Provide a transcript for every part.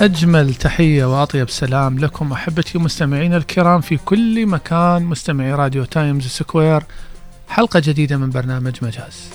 أجمل تحية وأطيب سلام لكم أحبتي مستمعينا الكرام في كل مكان مستمعي راديو Times Square. حلقة جديدة من برنامج مجاز.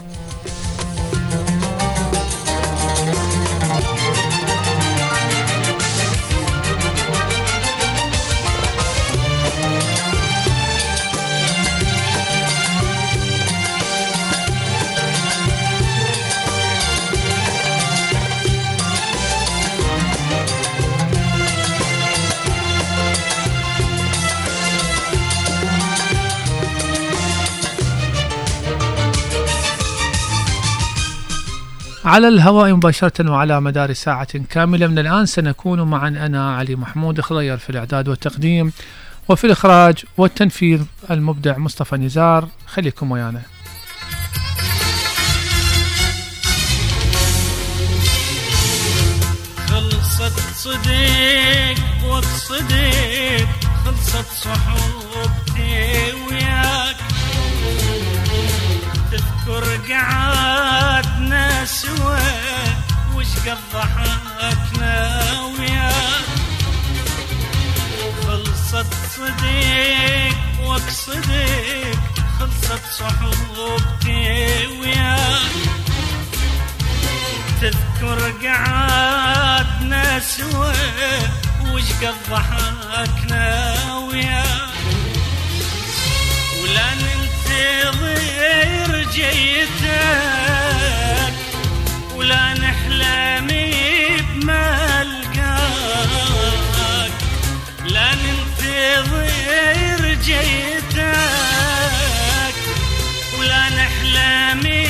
على الهواء مباشرة وعلى مدار ساعة كاملة. من الآن سنكون معا أنا علي محمود خضير في الإعداد والتقديم وفي الإخراج والتنفيذ المبدع مصطفى نزار. خليكم ويانا. خلصت صديق وصديق خلصت صحوبتي وياك. تذكر قعدنا سوا وش ضحكنا وياك؟ خلصت صديق وصديق خلصت صحوبتي وياك. تذكر قعدنا سوا وش قد ضحكنا وياك؟ ولا ننتظر جيتك ولا نحلمي بما القاك لا ننتظر جيتك. ولا نحلمي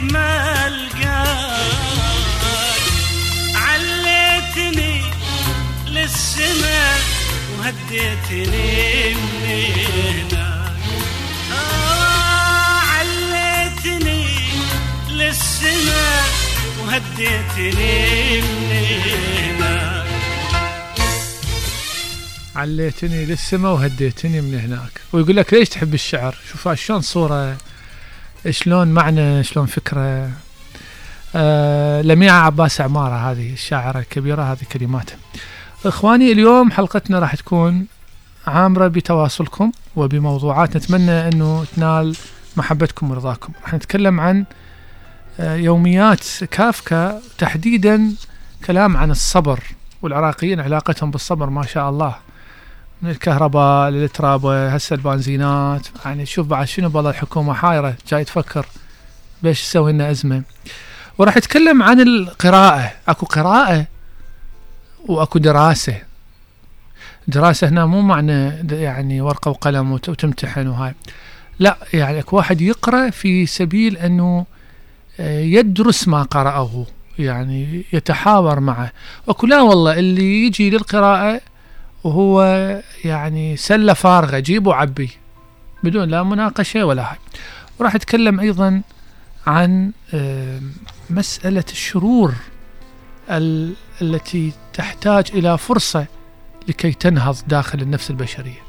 بما القاك عليتني للسماء وهديتني وهديتني من عليتني للسماء وهديتني من هناك. ويقول لك ليش تحب الشعر؟ شوف شلون صورة؟ شلون معنى؟ شلون فكرة؟ آه لميعة عباس عمارة هذه الشاعرة الكبيرة هذه كلماتها إخواني اليوم حلقتنا راح تكون عامرة بتواصلكم وبموضوعات نتمنى أنه تنال محبتكم ورضاكم. راح نتكلم عن يوميات كافكا تحديدا كلام عن الصبر والعراقيين علاقتهم بالصبر ما شاء الله. من الكهرباء للترابة هسه البنزينات يعني شوف بعد شنو بالله الحكومة حايرة جاي تفكر بيش تسوي لنا أزمة. وراح يتكلم عن القراءة. أكو قراءة وأكو دراسة. دراسة هنا مو معنى يعني ورقة وقلم وت- وتمتحن وهاي. لا يعني أكو واحد يقرأ في سبيل آه، يدرس ما قرأه يعني يتحاور معه. وأكو لا والله اللي يجي للقراءة وهو يعني سلة فارغة جيب وعبي بدون لا مناقشة ولا هاي وراح أتكلم أيضا عن آه، مسألة الشرور ال- التي تحتاج إلى فرصة لكي تنهض داخل النفس البشرية.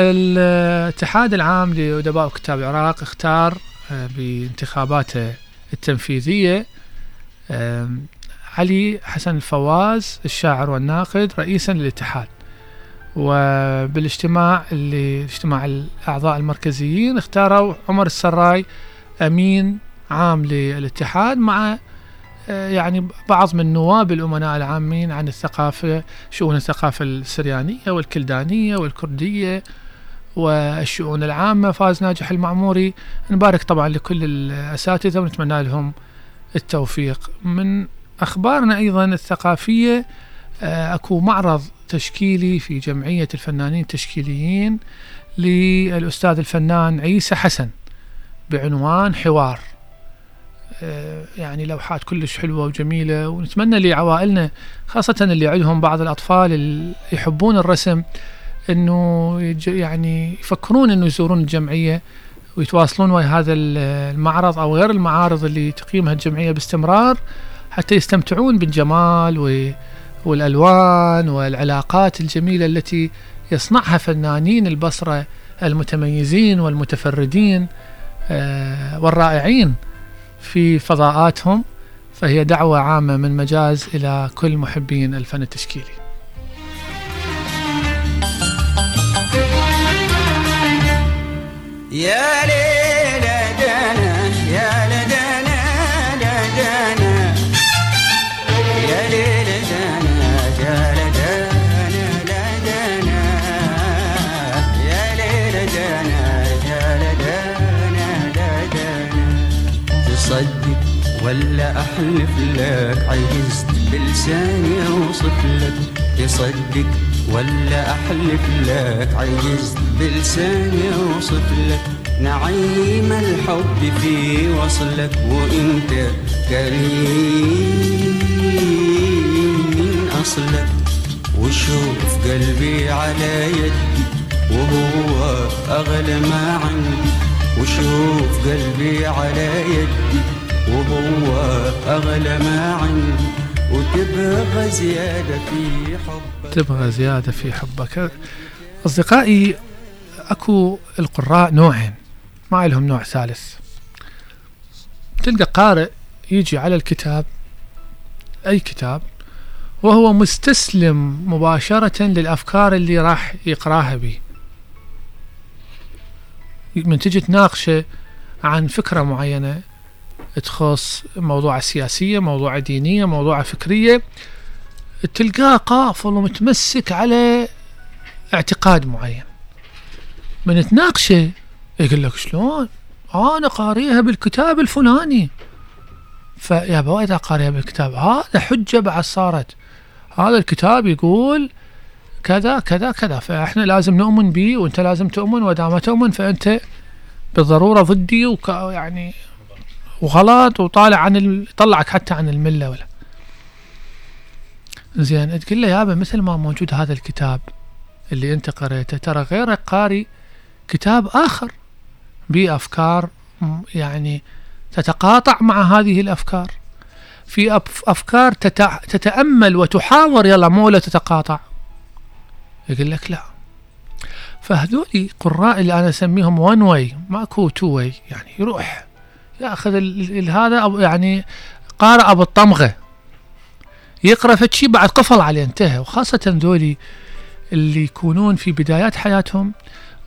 الاتحاد العام لأدباء وكتاب العراق اختار آه، بانتخاباته التنفيذية علي حسن الفواز الشاعر والناقد رئيسا للاتحاد. وبالاجتماع اللي اجتماع الأعضاء المركزيين اختاروا عمر السراي أمين عام للاتحاد مع آه، يعني بعض من نواب الأمناء العامين عن الثقافة شؤون الثقافة السريانية والكلدانية والكردية. والشؤون العامة فاز ناجح المعموري. نبارك طبعا لكل الأساتذة ونتمنى لهم التوفيق. من أخبارنا أيضا الثقافية آه، أكو معرض تشكيلي في جمعية الفنانين التشكيليين للأستاذ الفنان عيسى حسن بعنوان حوار. آه، يعني لوحات كلش حلوة وجميلة ونتمنى لعوائلنا خاصة اللي عندهم بعض الأطفال اللي يحبون الرسم إنه يعني يفكرون إنه يزورون الجمعية ويتواصلون ويا هذا ال- المعرض أو غير المعارض اللي تقيمها الجمعية باستمرار حتى يستمتعون بالجمال والألوان والعلاقات الجميلة التي يصنعها فنانين البصرة المتميزين والمتفردين آه، والرائعين في فضاءاتهم فهي دعوة عامة من مجاز إلى كل محبين الفن التشكيلي. يا ليلى يا يا ليلى يا يا ليلى يا تصدق ولا أحلف لك عجزت بلساني أوصف لك. تصدق ولا أحلف لك عجزت بلساني اوصف لك. نعيم الحب في وصلك وإنت كريم من أصلك. وشوف قلبي على يدي وهو أغلى ما عندي. وشوف قلبي على يدي وهو أغلى ما عندي. وتبغى زيادة في حبك. تبغى زيادة في حبك. أصدقائي أكو القراء نوعين ما لهم نوع ثالث. تلقى قارئ يجي على الكتاب أي كتاب وهو مستسلم مباشرة للأفكار اللي راح يقراها به. من تجي تناقشه عن فكرة معينة تخص موضوع سياسية موضوع دينية موضوع فكرية تلقاه قافل ومتمسك على اعتقاد معين. من تناقشه يقول لك شلون؟ أنا قاريها بالكتاب الفلاني. فيا ابا اذا قاريها بالكتاب. هذا حجة بعد صارت. هذا الكتاب يقول كذا كذا كذا. فإحنا لازم نؤمن به وأنت لازم تؤمن وإذا ما تؤمن فأنت بالضرورة ضدي وك يعني وغلط وطالع عن ال... طلعك حتى عن الملة ولا. زين تقول له يابا مثل ما موجود هذا الكتاب اللي أنت قريته ترى غيرك قاري كتاب آخر بأفكار يعني تتقاطع مع هذه الأفكار. في أفكار. تتأمل وتحاور يلا مو ولا تتقاطع. يقول لك لا. فهذول قراء اللي أنا أسميهم one way ماكو two way يعني يروح ياخذ هذا أو يعني قارئ أبو الطمغة. يقرأ فد شيء بعد قفل عليه انتهى. وخاصة ذولي اللي يكونون في بدايات حياتهم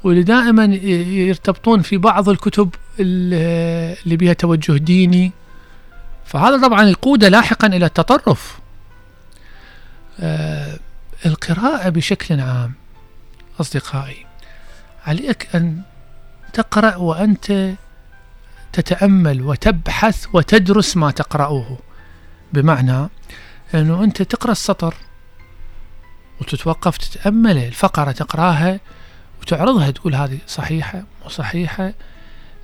واللي دائما يرتبطون في بعض الكتب ال- اللي بها توجه ديني. فهذا طبعا يقوده لاحقا إلى التطرف. آه القراءة بشكل عام أصدقائي عليك أن تقرأ وأنت تتأمل وتبحث وتدرس ما تقرأه. بمعنى أنه أنت تقرأ السطر وتتوقف تتأمله الفقرة تقرأها وتعرضها تقول هذه صحيحة مو صحيحة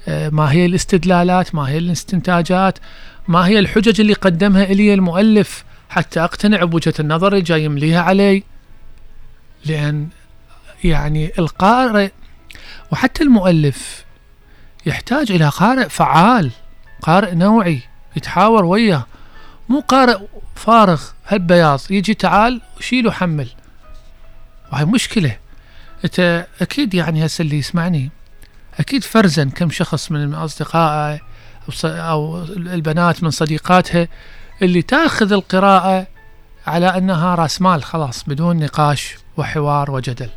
آه، ما هي الاستدلالات ما هي الاستنتاجات ما هي الحجج اللي قدمها إلي المؤلف حتى أقتنع بوجهة النظر اللي جاي يمليها علي. لأن يعني القارئ وحتى المؤلف يحتاج إلى قارئ فعال قارئ نوعي يتحاور وياه مو قارئ فارغ هالبياض يجي تعال وشيل وحمل وهي مشكلة انت أكيد يعني هسه اللي يسمعني أكيد فرزا كم شخص من أصدقائه أو البنات من صديقاتها اللي تاخذ القراءة على أنها راس مال خلاص بدون نقاش وحوار وجدل.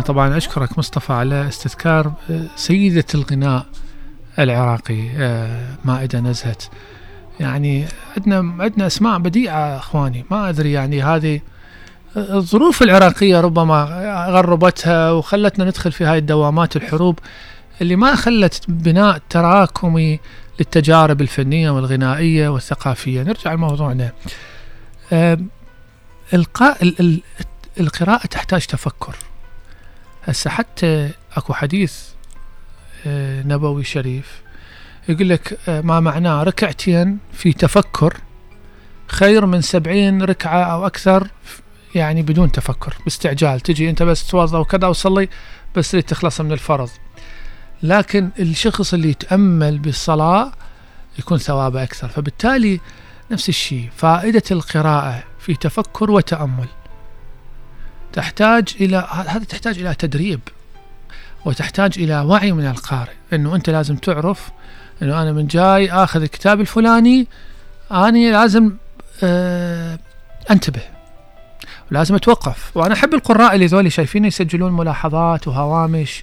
طبعا أشكرك مصطفى على استذكار آه، سيدة الغناء العراقي آه، مائدة نزهت. يعني عندنا عندنا أسماء بديعة أخواني. ما أدري يعني هذه آه، الظروف العراقية ربما غربتها وخلتنا ندخل في هاي الدوامات الحروب اللي ما خلت بناء تراكمي للتجارب الفنية والغنائية والثقافية. نرجع لموضوعنا. إلقاء ال- ال- القراءة تحتاج تفكر. هسه حتى أكو حديث آه، نبوي شريف يقول لك آه، ما معناه ركعتين في تفكر خير من سبعين ركعة أو أكثر يعني بدون تفكر باستعجال تجي أنت بس توضأ وكذا وصلي بس تريد تخلص من الفرض. لكن الشخص اللي يتأمل بالصلاة يكون ثوابه أكثر فبالتالي نفس الشيء فائدة القراءة في تفكر وتأمل. تحتاج إلى هذا تحتاج إلى تدريب وتحتاج إلى وعي من القارئ أنه أنت لازم تعرف أنه أنا من جاي أخذ الكتاب الفلاني أنا لازم آه أنتبه ولازم أتوقف. وأنا أحب القراء اللي ذولي شايفين يسجلون ملاحظات وهوامش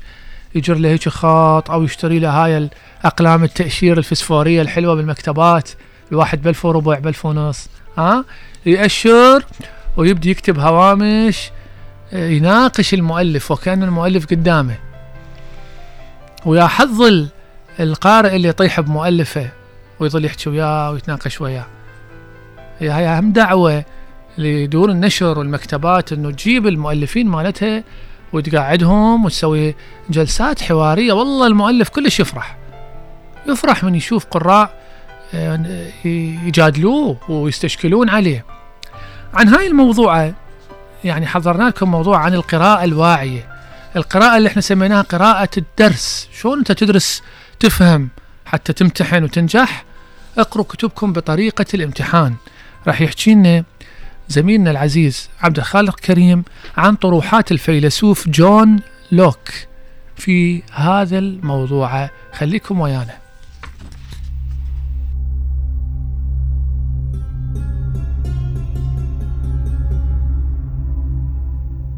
يجر له هيك خط أو يشتري له هاي الأقلام التأشير الفسفورية الحلوة بالمكتبات الواحد بألف وربع بألف ونص ها؟ يأشر ويبدي يكتب هوامش يناقش المؤلف وكأن المؤلف قدامه. ويا حظ ال- القارئ اللي يطيح بمؤلفه ويظل يحكي وياه ويتناقش وياه. هاي أهم دعوة لدور النشر والمكتبات إنه تجيب المؤلفين مالتها وتقعدهم وتسوي جلسات حوارية. والله المؤلف كلش يفرح. يفرح من يشوف قراء آه، يجادلوه ويستشكلون عليه. عن هاي الموضوعة يعني حضرنا لكم موضوع عن القراءة الواعية. القراءة اللي إحنا سميناها قراءة الدرس. شلون أنت تدرس؟ تفهم حتى تمتحن وتنجح. اقروا كتبكم بطريقة الامتحان. راح يحكي لنا زميلنا العزيز عبد الخالق كريم عن طروحات الفيلسوف جون لوك في هذا الموضوع. خليكم ويانا.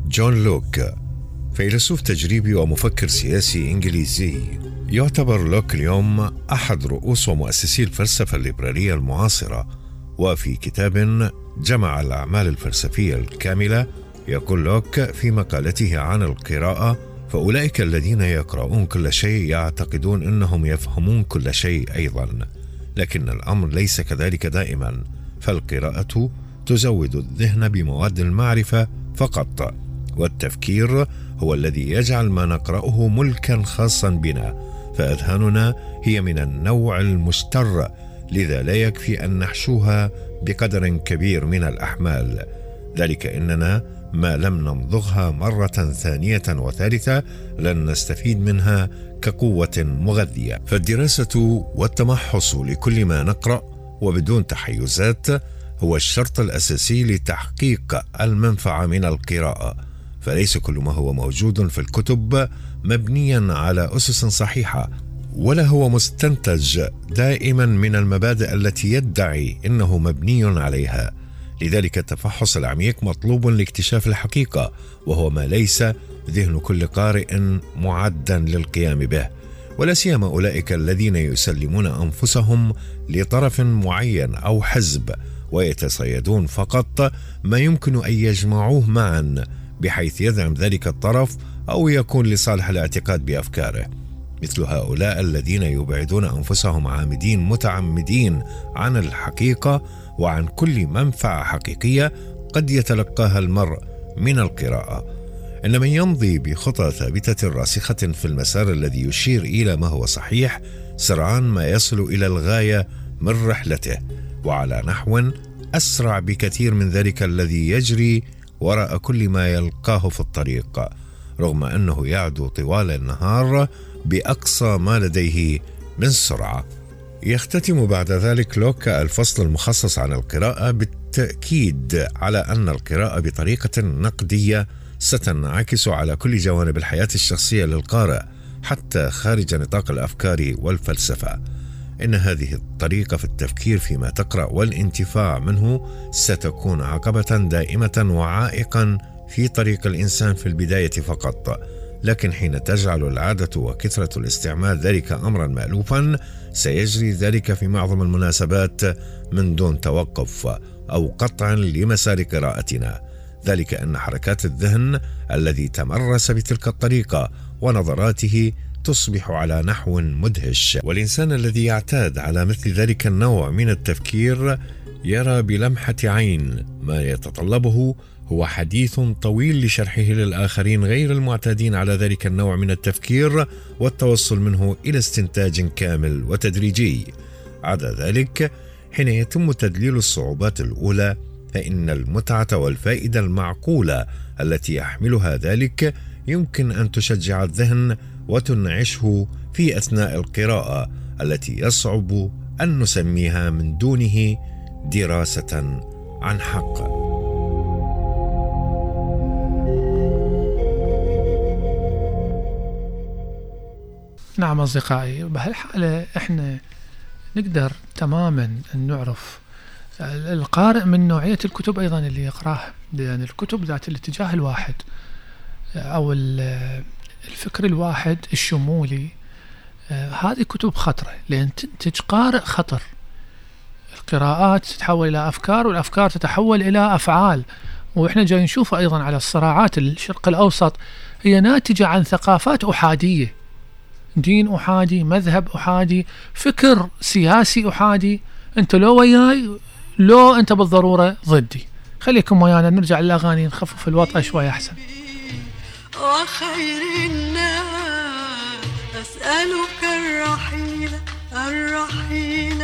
جون لوك فيلسوف تجريبي ومفكر سياسي إنجليزي يعتبر لوك اليوم أحد رؤوس ومؤسسي الفلسفة الليبرالية المعاصرة وفي كتاب جمع الأعمال الفلسفية الكاملة يقول لوك في مقالته عن القراءة فأولئك الذين يقرؤون كل شيء يعتقدون إنهم يفهمون كل شيء أيضا لكن الأمر ليس كذلك دائما فالقراءة تزود الذهن بمواد المعرفة فقط. والتفكير هو الذي يجعل ما نقرأه ملكا خاصا بنا فأذهاننا هي من النوع المستر لذا لا يكفي أن نحشوها بقدر كبير من الأحمال. ذلك إننا ما لم نمضغها مرة ثانية وثالثة لن نستفيد منها كقوة مغذية. فالدراسة والتمحص لكل ما نقرأ وبدون تحيزات هو الشرط الأساسي لتحقيق المنفعة من القراءة. فليس كل ما هو موجود في الكتب مبنيا على أسس صحيحة ولا هو مستنتج دائما من المبادئ التي يدعي إنه مبني عليها. لذلك التفحص العميق مطلوب لاكتشاف الحقيقة وهو ما ليس ذهن كل قارئ معدا للقيام به. ولا سيما أولئك الذين يسلمون أنفسهم لطرف معين أو حزب ويتصيدون فقط ما يمكن أن يجمعوه معا. بحيث يدعم ذلك الطرف أو يكون لصالح الاعتقاد بأفكاره. مثل هؤلاء الذين يبعدون أنفسهم عامدين متعمدين عن الحقيقة وعن كل منفعة حقيقية قد يتلقاها المرء من القراءة. إن من يمضي بخطى ثابتة راسخة في المسار الذي يشير إلى ما هو صحيح سرعان ما يصل إلى الغاية من رحلته وعلى نحو أسرع بكثير من ذلك الذي يجري وراء كل ما يلقاه في الطريق رغم أنه يعدو طوال النهار بأقصى ما لديه من سرعة. يختتم بعد ذلك لوكا الفصل المخصص عن القراءة بالتأكيد على أن القراءة بطريقة نقدية ستنعكس على كل جوانب الحياة الشخصية للقارئ حتى خارج نطاق الأفكار والفلسفة. إن هذه الطريقة في التفكير فيما تقرأ والانتفاع منه ستكون عقبة دائمة وعائقا في طريق الإنسان في البداية فقط. لكن حين تجعل العادة وكثرة الاستعمال ذلك امرا مالوفا سيجري ذلك في معظم المناسبات من دون توقف أو قطع لمسار قراءتنا. ذلك أن حركات الذهن الذي تمرس بتلك الطريقة ونظراته تصبح على نحو مدهش. والإنسان الذي يعتاد على مثل ذلك النوع من التفكير يرى بلمحة عين. ما يتطلبه هو حديث طويل لشرحه للآخرين غير المعتادين على ذلك النوع من التفكير والتوصل منه إلى استنتاج كامل وتدريجي. عدا ذلك حين يتم تدليل الصعوبات الأولى فإن المتعة والفائدة المعقولة التي يحملها ذلك يمكن أن تشجع الذهن وتنعشه في أثناء القراءة التي يصعب أن نسميها من دونه دراسة عن حق. نعم أصدقائي بهالحالة إحنا نقدر تماما أن نعرف القارئ من نوعية الكتب أيضا اللي يقرأها لأن الكتب ذات الاتجاه الواحد أو الفكر الواحد الشمولي آه، هذه كتب خطرة لأن تنتج قارئ خطر. القراءات تتحول إلى أفكار والأفكار تتحول إلى أفعال. وإحنا جاي نشوف أيضا على الصراعات الشرق الأوسط هي ناتجة عن ثقافات أحادية. دين أحادي مذهب أحادي فكر سياسي أحادي. أنت لو وياي لو أنت بالضرورة ضدي. خليكم ويانا نرجع للأغاني نخفف الوطأة شوي أحسن. وخير الناس أسألك الرحيل الرحيل.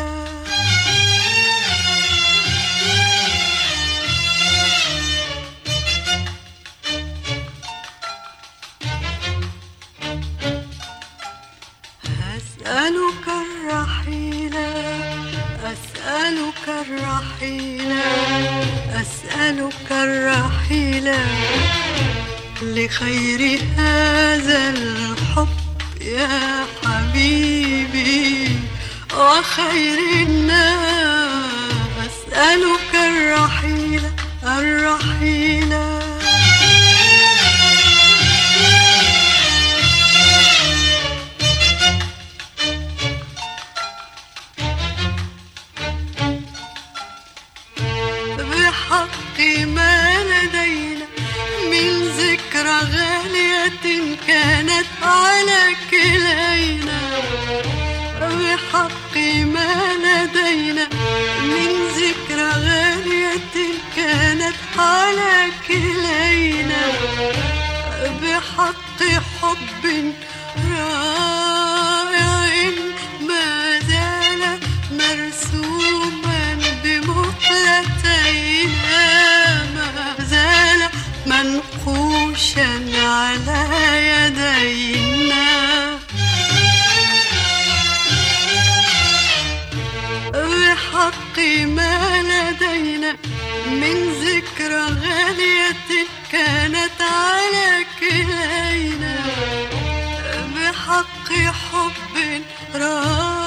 أسألك الرحيل أسألك الرحيل أسألك الرحيل. لخير هذا الحب يا حبيبي وخير الناس. أسألك الرحيل الرحيل. من ذكرى غالية كانت على كلينا بحق حب رايع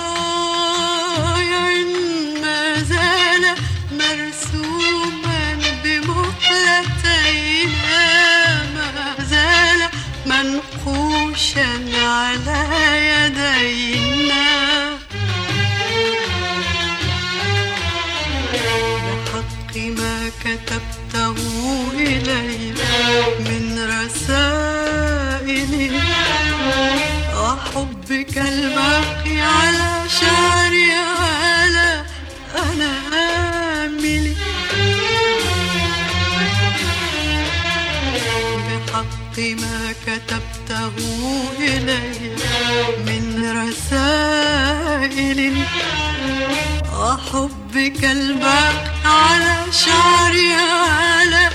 على شعري على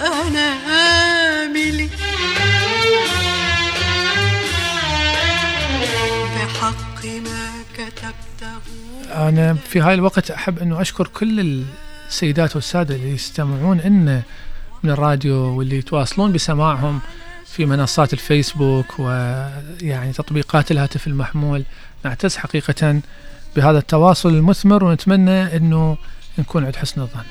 أناملي. بحق ما كتبته. أنا في هاي الوقت أحب أنه أشكر كل السيدات والسادة اللي يستمعون إن من الراديو واللي يتواصلون بسماعهم في منصات الفيسبوك ويعني تطبيقات الهاتف المحمول. نعتز حقيقة بهذا التواصل المثمر ونتمنى أنه نكون عند حسن الظن.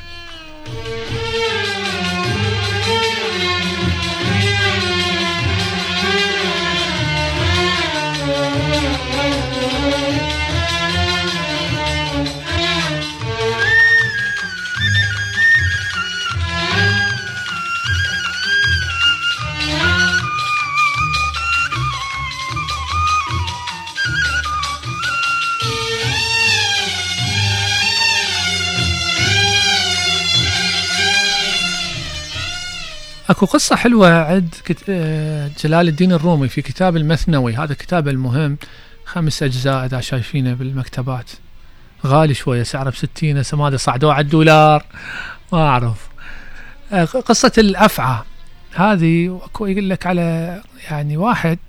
أكو قصة حلوة عند. آه، جلال الدين الرومي في كتاب المثنوي. هذا الكتاب المهم. خمس أجزاء إذا شايفينه بالمكتبات. غالي شوية سعره بستين هسه هذا صعدوه على الدولار. ما أعرف. آه، قصة الأفعى. هذه يقول لك على يعني واحد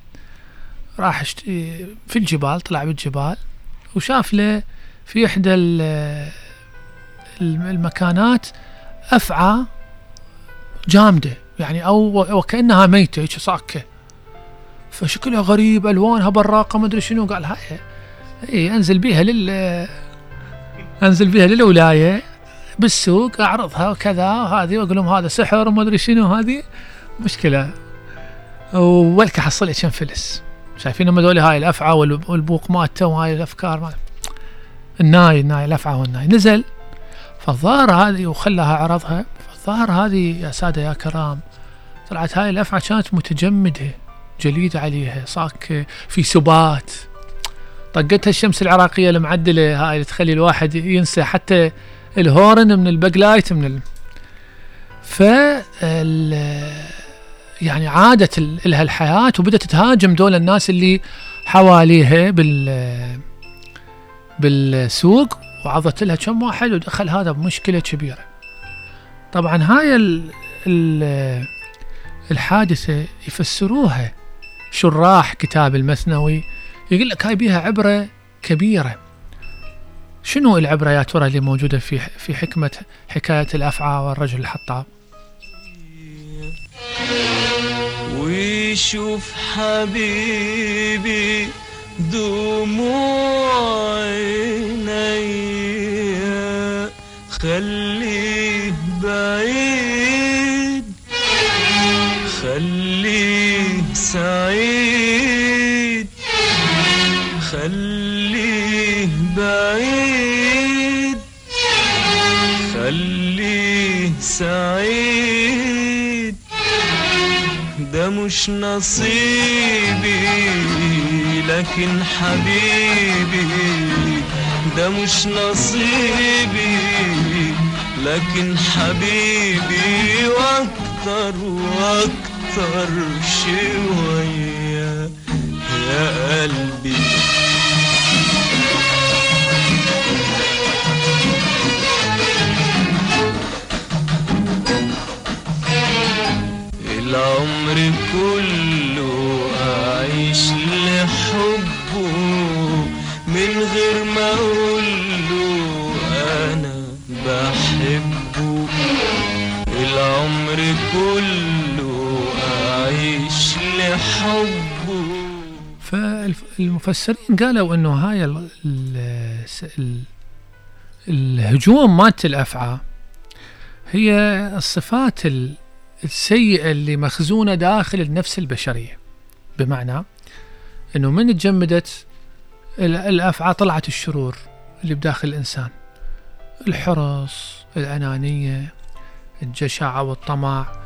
راح. في الجبال طلع بالجبال وشاف له في إحدى ال- المكانات أفعى جامدة. يعني أو وكأنها ميتة هيك صاكة. فشكلها غريب ألوانها براقة ما أدري شنو. قال هاي إي أنزل بيها لل أنزل بيها للولاية. بالسوق أعرضها وكذا هذه وأقول لهم هذا سحر وما أدري شنو هذه. مشكلة. ولك حصل كم فلس. شايفين هم هذول هاي الأفعى وال- والبوق مالته وهاي الأفكار مال الناي الناي الأفعى والناي. نزل. فالظاهر هذه وخلاها عرضها فالظاهر هذه يا سادة يا كرام طلعت هاي الافعى كانت متجمدة جليد عليها صاك في سبات. طقتها الشمس العراقية المعدلة هاي اللي تخلي الواحد ينسى حتى ال horn من ال backlight من ال... ف يعني عادت لها الحياة وبدأت تهاجم دول الناس اللي حواليها بال بالسوق وعضت لها كم واحد ودخل هذا بمشكلة كبيرة. طبعا هاي ال ال الحادثة يفسروها شراح كتاب المثنوي يقول لك هاي بيها عبرة كبيرة. شنو العبرة يا ترى اللي موجودة في في حكمة حكاية الأفعى والرجل الحطاب؟ ويشوف حبيبي دموع عينيا خليه بعيد. خليه سعيد. خليه بعيد. خليه سعيد. ده مش نصيبي لكن حبيبي ده مش نصيبي. لكن حبيبي وأكتر وأكتر شوية يا قلبي. العمر كله أعيش لحبه من غير ما أقوله كله أعيش لحبه. المفسرين قالوا إنه هاي ال ال ال الهجوم مالت الأفعى. هي الصفات ال- السيئة اللي مخزونة داخل النفس البشرية. بمعنى إنه من تجمدت ال- الأفعى طلعت الشرور اللي بداخل الإنسان. الحرص الأنانية الجشع والطمع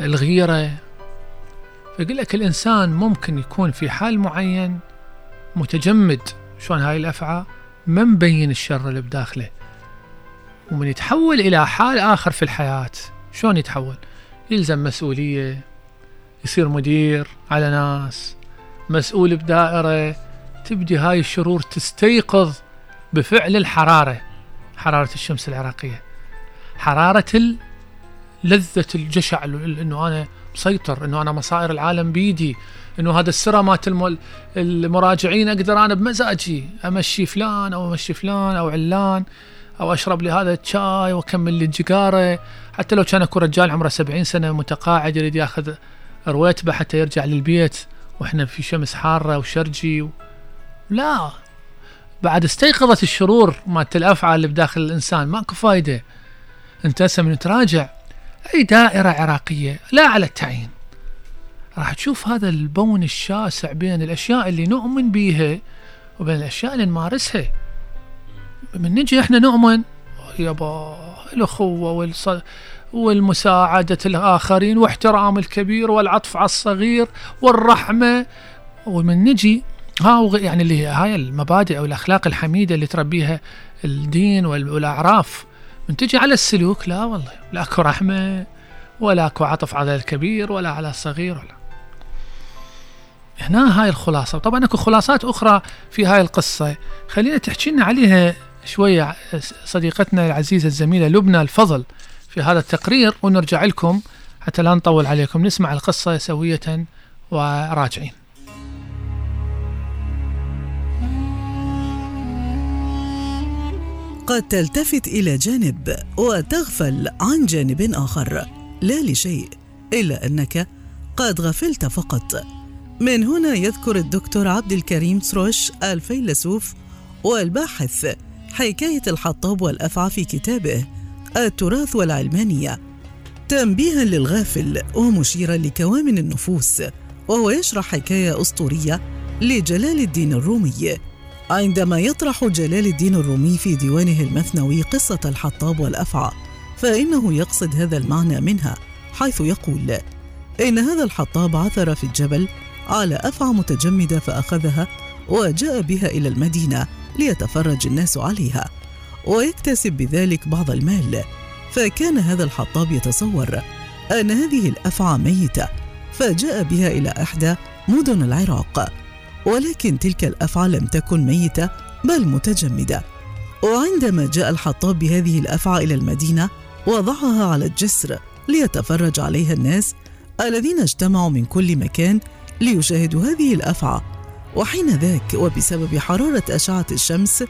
الغيرة. فيقول لك الإنسان ممكن يكون في حال معين متجمد شلون هاي الأفعى؟ ما مبين الشر اللي بداخله. ومن يتحول إلى حال آخر في الحياة. شلون يتحول؟ يلزم مسؤولية يصير مدير على ناس مسؤول بدائرة. تبدي هاي الشرور تستيقظ بفعل الحرارة حرارة الشمس العراقية. حرارة ال- لذة الجشع ال- ال- إنه أنا مسيطر إنه أنا مصائر العالم بيدي إنه هذا السرى مالت الم- المراجعين أقدر أنا بمزاجي أمشي فلان أو أمشي فلان أو علان أو أشرب لي هذا الشاي وأكمل لي الجيجارة. حتى لو كان أكو رجال عمره 70 سنة متقاعد يريد يأخذ رويتبة حتى يرجع للبيت وإحنا في شمس حارة وشرجي و... لا. بعد استيقظت الشرور مالت الافعى اللي بداخل الإنسان ماكو فايدة. انت هسه من تراجع. أي دائرة عراقية لا على التعيين. راح تشوف هذا البون الشاسع بين الأشياء اللي نؤمن بيها وبين الأشياء اللي نمارسها. من نجي إحنا نؤمن؟ يابا الأخوة والص... والمساعدة الآخرين واحترام الكبير والعطف على الصغير والرحمة. ومن نجي ها يعني اللي هاي المبادئ أو الأخلاق الحميدة اللي تربيها الدين وال- والأعراف. من تجي على السلوك لا والله لا أكو رحمة ولا أكو عطف على الكبير ولا على الصغير ولا. هنا هاي الخلاصة. طبعا أكو خلاصات أخرى في هاي القصة. خلينا تحكي لنا عليها شوية صديقتنا العزيزة الزميلة لبنى الفضل في هذا التقرير ونرجع لكم حتى لا نطول عليكم. نسمع القصة سوية وراجعين. قد تلتفت إلى جانب وتغفل عن جانب آخر. لا لشيء إلا أنك قد غفلت فقط. من هنا يذكر الدكتور عبد الكريم سروش الفيلسوف والباحث حكاية الحطاب والأفعى في كتابه التراث والعلمانية تنبيها للغافل ومشيرا لكوامن النفوس. وهو يشرح حكاية أسطورية لجلال الدين الرومي. عندما يطرح جلال الدين الرومي في ديوانه المثنوي قصة الحطاب والأفعى فإنه يقصد هذا المعنى منها حيث يقول إن هذا الحطاب عثر في الجبل على أفعى متجمدة فأخذها وجاء بها إلى المدينة ليتفرج الناس عليها ويكتسب بذلك بعض المال فكان هذا الحطاب يتصور أن هذه الأفعى ميتة فجاء بها إلى إحدى مدن العراق. ولكن تلك الافعى لم تكن ميتة بل متجمدة. وعندما جاء الحطاب بهذه الافعى إلى المدينة وضعها على الجسر ليتفرج عليها الناس الذين اجتمعوا من كل مكان ليشاهدوا هذه الافعى وحين ذاك وبسبب حرارة أشعة الشمس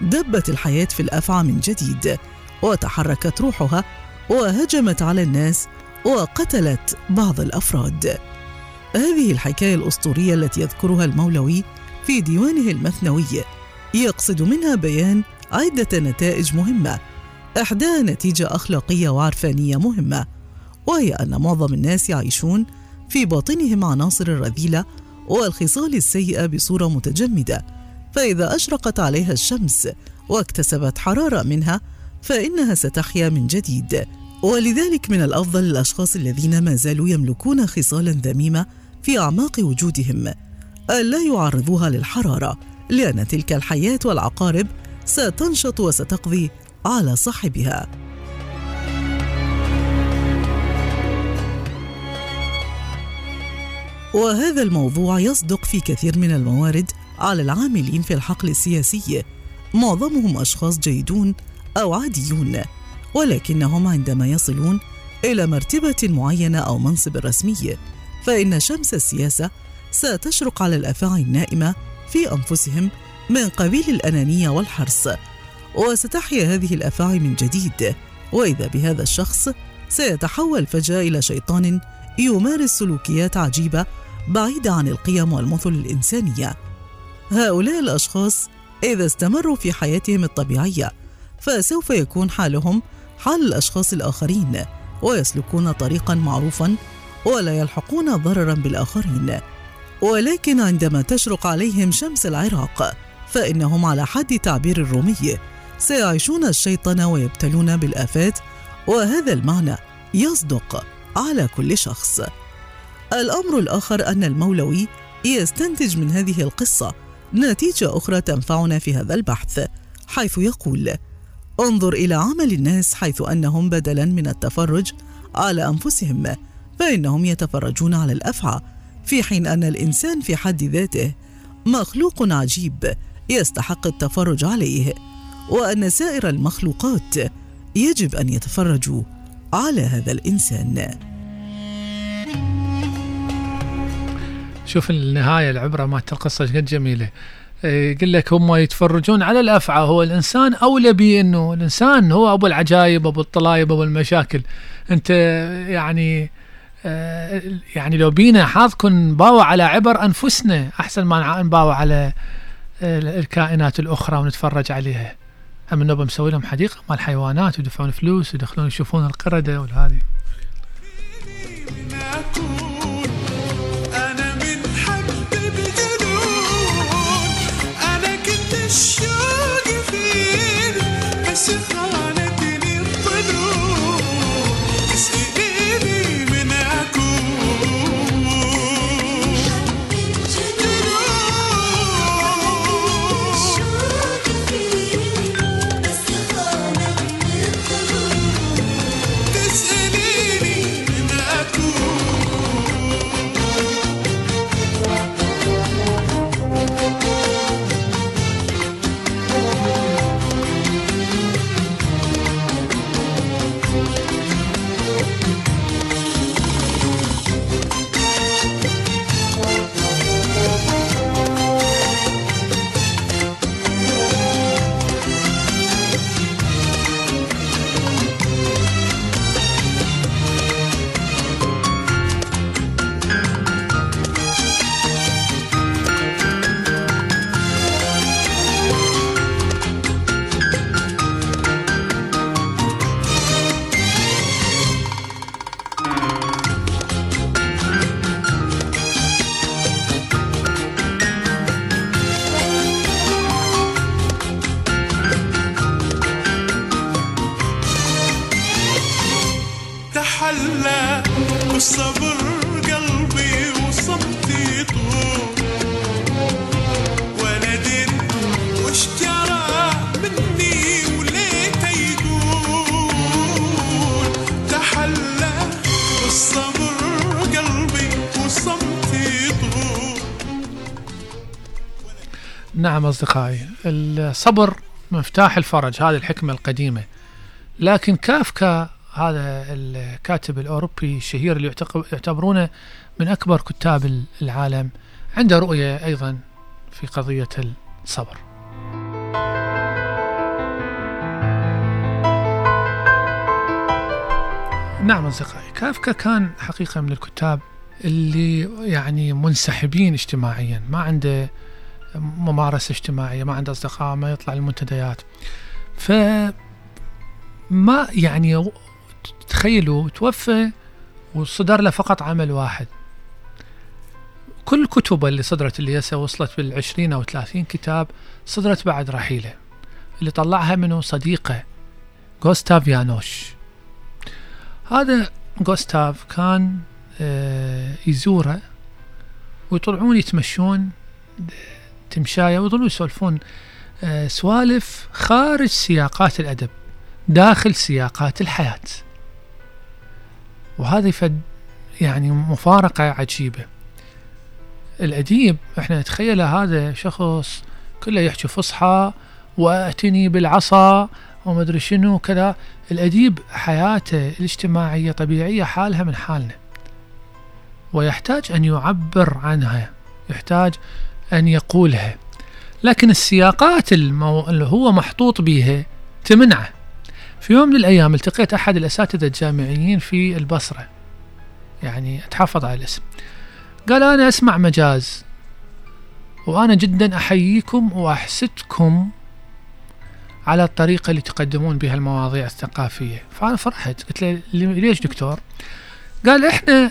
دبت الحياة في الأفعى من جديد وتحركت روحها وهجمت على الناس وقتلت بعض الأفراد. هذه الحكاية الأسطورية التي يذكرها المولوي في ديوانه المثنوي. يقصد منها بيان عدة نتائج مهمة إحداها نتيجة أخلاقية وعرفانية مهمة وهي أن معظم الناس يعيشون في باطنهم عناصر الرذيلة والخصال السيئة بصورة متجمدة. فإذا أشرقت عليها الشمس واكتسبت حرارة منها فإنها ستحيا من جديد. ولذلك من الأفضل للأشخاص الذين ما زالوا يملكون خصالا ذميمة في أعماق وجودهم. ألا يعرضوها للحرارة لأن تلك الحياة والعقارب ستنشط وستقضي على صاحبها. وهذا الموضوع يصدق في كثير من الموارد على العاملين في الحقل السياسي. معظمهم أشخاص جيدون أو عاديون ولكنهم عندما يصلون إلى مرتبة معينة أو منصب رسمي. فإن شمس السياسة ستشرق على الأفاعي النائمة في أنفسهم من قبيل الأنانية والحرص وستحيا هذه الأفاعي من جديد. وإذا بهذا الشخص سيتحول فجأة إلى شيطان يمارس سلوكيات عجيبة بعيدة عن القيم والمثل الإنسانية. هؤلاء الأشخاص إذا استمروا في حياتهم الطبيعية فسوف يكون حالهم حال الأشخاص الآخرين ويسلكون طريقا معروفا ولا يلحقون ضررا بالآخرين. ولكن عندما تشرق عليهم شمس العراق فإنهم على حد تعبير الرومي. سيعيشون الشيطان ويبتلون بالآفات وهذا المعنى يصدق على كل شخص. الأمر الآخر أن المولوي يستنتج من هذه القصة نتيجة أخرى تنفعنا في هذا البحث حيث يقول انظر إلى عمل الناس حيث أنهم بدلا من التفرج على أنفسهم. فإنهم يتفرجون على الأفعى في حين أن الإنسان في حد ذاته مخلوق عجيب يستحق التفرج عليه وأن سائر المخلوقات يجب أن يتفرجوا على هذا الإنسان. شوف النهاية العبرة مالت القصة قد جميلة. إيه، يقول لك هم يتفرجون على الأفعى هو الإنسان أولى به إنه الإنسان هو أبو العجائب أبو الطلايب أبو المشاكل. أنت يعني يعني لو بينا حظكم نباوع على عبر أنفسنا أحسن ما نباوع على الكائنات الأخرى ونتفرج عليها. هم انه مسوي لهم حديقة مال حيوانات ويدفعون فلوس ويدخلون يشوفون القردة والهذه. خانتني نعم أصدقائي الصبر مفتاح الفرج هذه الحكمة القديمة. لكن كافكا هذا الكاتب الأوروبي الشهير اللي يعتبرونه من أكبر كتاب العالم عنده رؤية أيضا في قضية الصبر. نعم أصدقائي كافكا كان حقيقة من الكتاب اللي يعني منسحبين اجتماعيا ما عنده ممارسة اجتماعية ما عنده أصدقاء ما يطلع المنتديات. ف ما يعني تخيلوا توفى وصدر له فقط عمل واحد. كل كتبه اللي صدرت اللي هسه وصلت بالعشرين أو ثلاثين كتاب صدرت بعد رحيله. اللي طلعها منه صديقه غوستاف يانوش. هذا غوستاف كان آه، يزوره ويطلعون يتمشون تمشاية ويظلوا يسولفون آه، سوالف خارج سياقات الأدب داخل سياقات الحياة. وهذه فد يعني مفارقة عجيبة. الأديب إحنا نتخيل هذا شخص كله يحكي فصحى وأتني بالعصا وما ادري شنو كذا الأديب حياته الاجتماعية طبيعية حالها من حالنا. ويحتاج أن يعبر عنها يحتاج أن يقولها لكن السياقات المو... اللي هو محطوط بها تمنعه. في يوم من الأيام التقيت أحد الأساتذة الجامعيين في البصرة. يعني أتحفظ على الاسم. قال أنا أسمع مجاز. وأنا جدا أحييكم وأحسدكم على الطريقة اللي تقدمون بها المواضيع الثقافية. فأنا فرحت. قلت له "لي- ليش دكتور؟ قال إحنا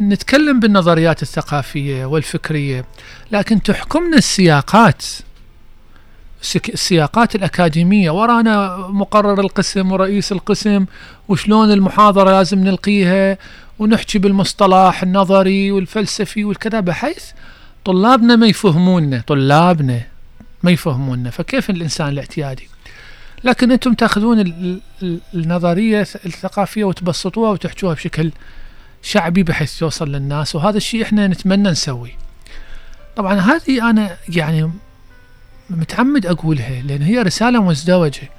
نتكلم بالنظريات الثقافية والفكرية لكن تحكمنا السياقات السياقات الأكاديمية. ورانا مقرر القسم ورئيس القسم وشلون المحاضرة لازم نلقيها ونحكي بالمصطلح النظري والفلسفي والكذا بحيث طلابنا ما يفهموننا طلابنا ما يفهموننا. فكيف الإنسان الاعتيادي؟ لكن أنتم تأخذون ال- ال- النظرية الثقافية وتبسطوها وتحكوها بشكل شعبي بحيث توصل للناس وهذا الشيء إحنا نتمنى نسويه. طبعا هذه أنا يعني متعمد أقولها لأن هي رسالة مزدوجة.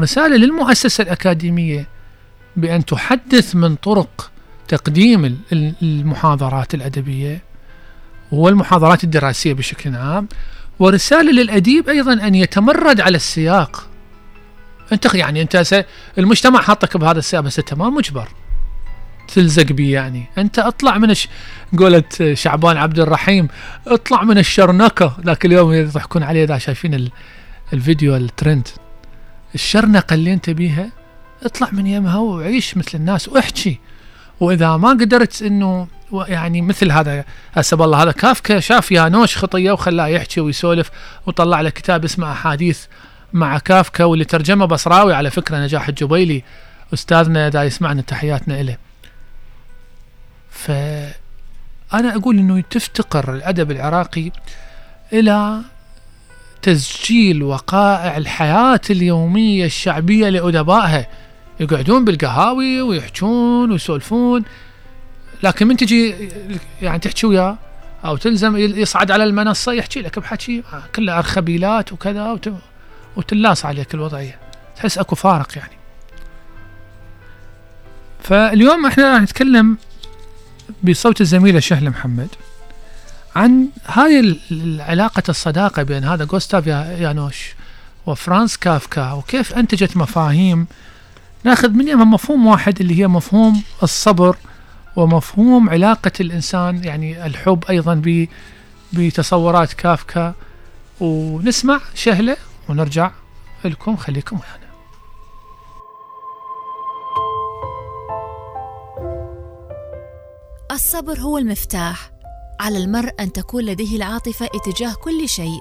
رسالة للمؤسسة الأكاديمية بأن تحدث من طرق تقديم ال- ال- المحاضرات الأدبية والمحاضرات الدراسية بشكل عام ورسالة للأديب أيضا أن يتمرد على السياق. أنت يعني أنت المجتمع حاطك بهذا السياق بس انت ما مجبر. تلزق بيه يعني. انت اطلع من الش... قولت شعبان عبد الرحيم اطلع من الشرنقة. ذاك اليوم يضحكون عليه إذا شايفين ال... الفيديو الترند. الشرنقة اللي انت بيها اطلع من يمها وعيش مثل الناس واحكي. وإذا ما قدرت إنه يعني مثل هذا حسب الله هذا كافكا شاف يانوش خطية وخلاه يحكي ويسولف وطلع له كتاب اسمه أحاديث مع كافكا واللي ترجمه بصراوي على فكرة نجاح الجبيلي. أستاذنا دا يسمعنا تحياتنا له فأنا أقول أنه تفتقر الأدب العراقي إلى تسجيل وقائع الحياة اليومية الشعبية لأدبائها. يقعدون بالقهاوي ويحجون ويسولفون لكن من تجي يعني تحكي وياه أو تلزم يصعد على المنصة يحكي لك بحكي كله أرخبيلات وكذا وت- وتلاص عليك الوضعية. تحس أكو فارق يعني. فاليوم إحنا راح نتكلم بصوت الزميلة شهلة محمد. عن هاي ال- ال- علاقة الصداقة بين هذا غوستاف يا- يانوش وفرانس كافكا وكيف أنتجت مفاهيم. ناخذ منها مفهوم واحد اللي هي مفهوم الصبر ومفهوم علاقة الإنسان يعني الحب أيضا بتصورات كافكا. ونسمع شهلة ونرجع لكم خليكم ويانا. الصبر هو المفتاح على المرء أن تكون لديه العاطفة اتجاه كل شيء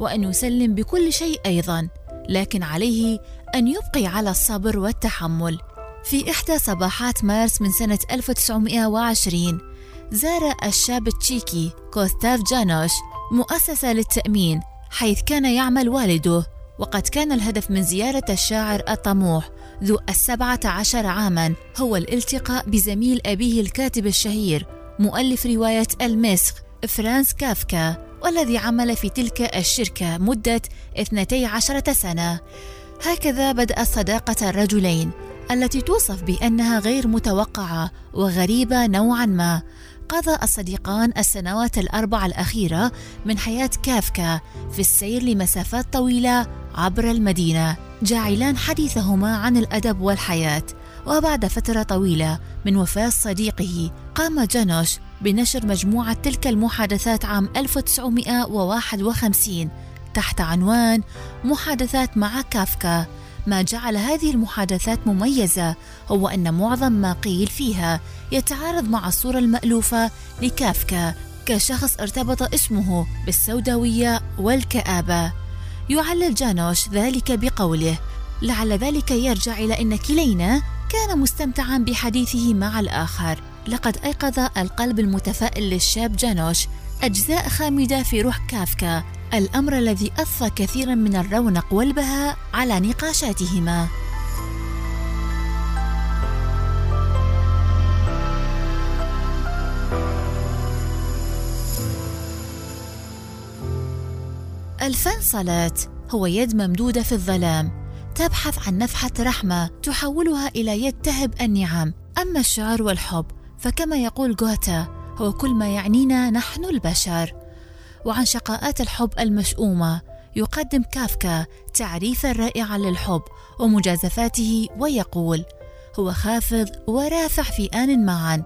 وأن يسلم بكل شيء أيضا لكن عليه أن يبقي على الصبر والتحمل. في إحدى صباحات مارس من سنة 1920 زار الشاب التشيكي كوستاف جانوش مؤسسة للتأمين حيث كان يعمل والده وقد كان الهدف من زيارة الشاعر الطموح. ذو السبعة عشر عاما هو الالتقاء بزميل أبيه الكاتب الشهير مؤلف رواية المسخ فرانس كافكا والذي عمل في تلك الشركة مدة 12 سنة. هكذا بدأت صداقة الرجلين التي توصف بأنها غير متوقعة وغريبة نوعا ما. قضى الصديقان السنوات الأربع الأخيرة من حياة كافكا في السير لمسافات طويلة عبر المدينة جاعلان حديثهما عن الأدب والحياة. وبعد فترة طويلة من وفاة صديقه قام جانوش بنشر مجموعة تلك المحادثات عام 1951 تحت عنوان محادثات مع كافكا ما جعل هذه المحادثات مميزة هو أن معظم ما قيل فيها يتعارض مع الصورة المألوفة لكافكا كشخص ارتبط اسمه بالسوداوية والكآبة. يعلل جانوش ذلك بقوله لعل ذلك يرجع إلى أن كلينا كان مستمتعا بحديثه مع الآخر. لقد أيقظ القلب المتفائل للشاب جانوش أجزاء خامدة في روح كافكا الأمر الذي أضفى كثيرا من الرونق والبهاء على نقاشاتهما. الفن صلاة هو يد ممدودة في الظلام. تبحث عن نفحة رحمة تحولها إلى يد تهب النعم. أما الشعر والحب فكما يقول جوتا هو كل ما يعنينا نحن البشر. وعن شقاءات الحب المشؤومة. يقدم كافكا تعريفا رائعا للحب ومجازفاته ويقول هو خافض ورافع في آن معا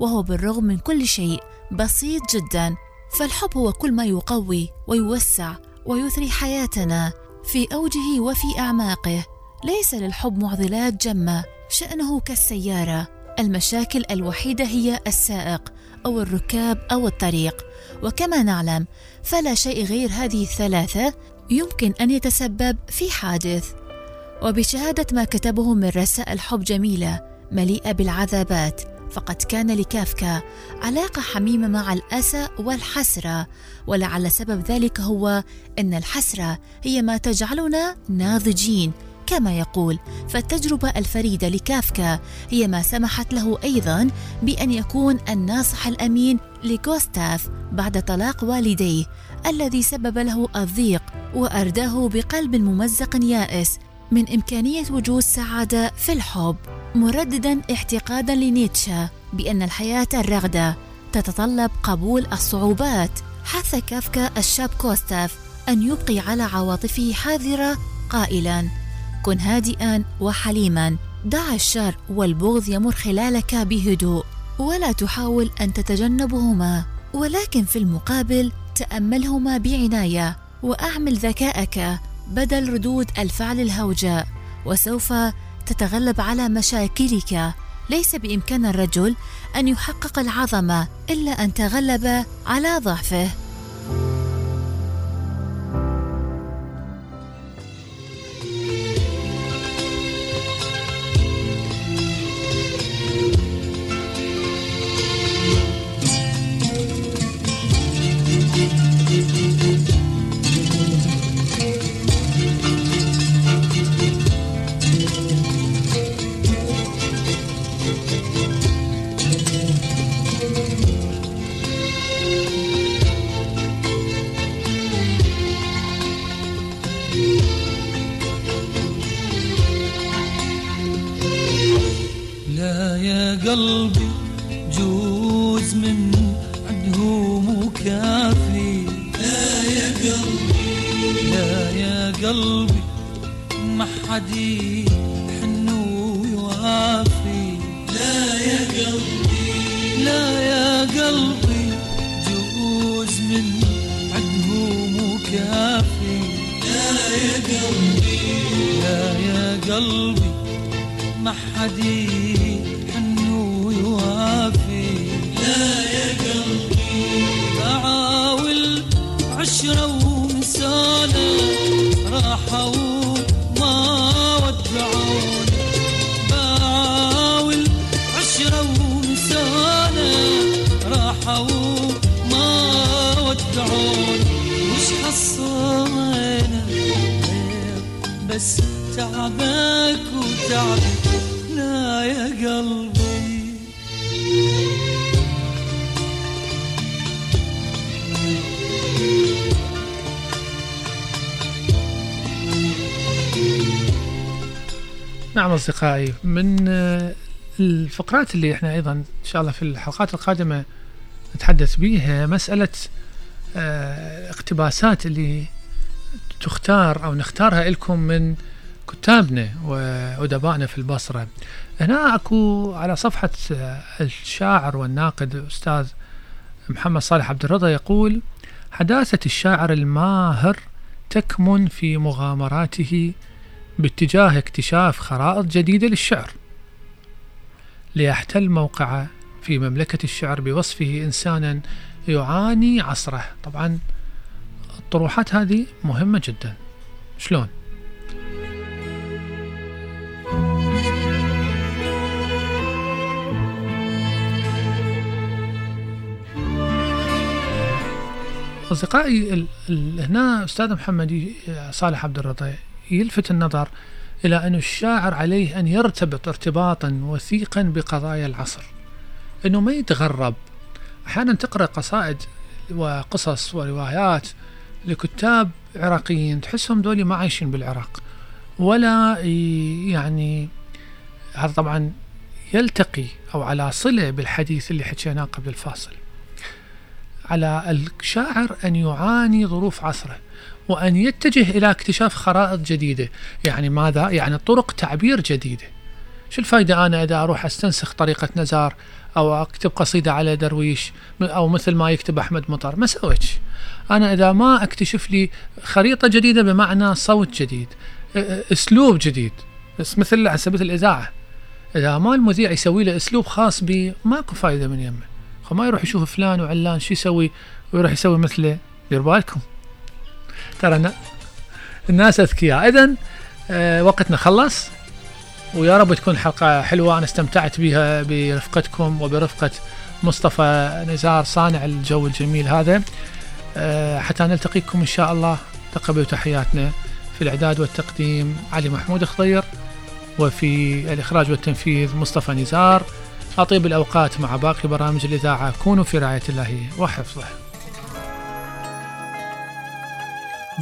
وهو بالرغم من كل شيء بسيط جدا. فالحب هو كل ما يقوي ويوسع ويثري حياتنا في أوجه وفي أعماقه. ليس للحب معضلات جمة شأنه كالسيارة. المشاكل الوحيدة هي السائق أو الركاب أو الطريق. وكما نعلم فلا شيء غير هذه الثلاثة يمكن أن يتسبب في حادث. وبشهادة ما كتبه من رسائل حب جميلة مليئة بالعذابات فقد كان لكافكا علاقة حميمة مع الأسى والحسرة ولعل سبب ذلك هو إن الحسرة هي ما تجعلنا ناضجين. كما يقول فالتجربة الفريدة لكافكا هي ما سمحت له أيضا بأن يكون الناصح الأمين لغوستاف بعد طلاق والديه الذي سبب له الضيق وأرداه بقلب ممزق يائس من إمكانية وجود سعادة في الحب مرددا اعتقادا لنيتشه بأن الحياة الرغدة تتطلب قبول الصعوبات. حث كافكا الشاب كوستاف أن يبقي على عواطفه حذره قائلا. كن هادئا وحليما. دع الشر والبغض يمر خلالك بهدوء ولا تحاول أن تتجنبهما. ولكن في المقابل تأملهما بعناية وأعمل ذكاءك بدل ردود الفعل الهوجاء. وسوف تتغلب على مشاكلك. ليس بإمكان الرجل أن يحقق العظمة إلا أن تغلب على ضعفه. نعم أصدقائي من آه، الفقرات اللي إحنا أيضا إن شاء الله في الحلقات القادمة نتحدث بيها مسألة آه، اقتباسات اللي تختار أو نختارها لكم من كتابنا وأدبائنا في البصرة. هنا أكو على صفحة آه، الشاعر والناقد الأستاذ محمد صالح عبد الرضا يقول حداثة الشاعر الماهر تكمن في مغامراته باتجاه اكتشاف خرائط جديدة للشعر. ليحتل موقعه في مملكة الشعر بوصفه إنسانا يعاني عصره. طبعا الطروحات هذه مهمة جدا. شلون؟ أصدقائي هنا أستاذ محمد صالح عبد الرضا يلفت النظر إلى أن الشاعر عليه أن يرتبط ارتباطا وثيقا بقضايا العصر أنه ما يتغرب. أحيانا تقرأ قصائد وقصص وروايات لكتاب عراقيين تحسهم دولي ما عايشين بالعراق ولا يعني هذا طبعا يلتقي أو على صلة بالحديث اللي حكيناه قبل الفاصل. على الشاعر أن يعاني ظروف عصره. وأن يتجه إلى اكتشاف خرائط جديدة. يعني ماذا؟ يعني طرق تعبير جديدة. شو الفايدة أنا إذا أروح أستنسخ طريقة نزار أو أكتب قصيدة على درويش أو مثل ما يكتب أحمد مطر؟ ما سويت شي. أنا إذا ما أكتشف لي خريطة جديدة بمعنى صوت جديد أسلوب جديد. بس مثل على سبيل الإذاعة إذا ما المذيع يسوي له أسلوب خاص به ماكو فايدة من يمه. ما يروح يشوف فلان وعلان شو يسوي ويروح يسوي مثله؟ دير بالكم. ترى نا- الناس أذكياء. إذا آه وقتنا خلص. ويا رب تكون حلقة حلوة. أنا استمتعت بها برفقتكم وبرفقة مصطفى نزار صانع الجو الجميل هذا. آه حتى نلتقيكم إن شاء الله. تقبلوا تحياتنا في الإعداد والتقديم. علي محمود خضير. وفي الإخراج والتنفيذ مصطفى نزار. أطيب الأوقات مع باقي برامج الإذاعة. كونوا في رعاية الله وحفظه.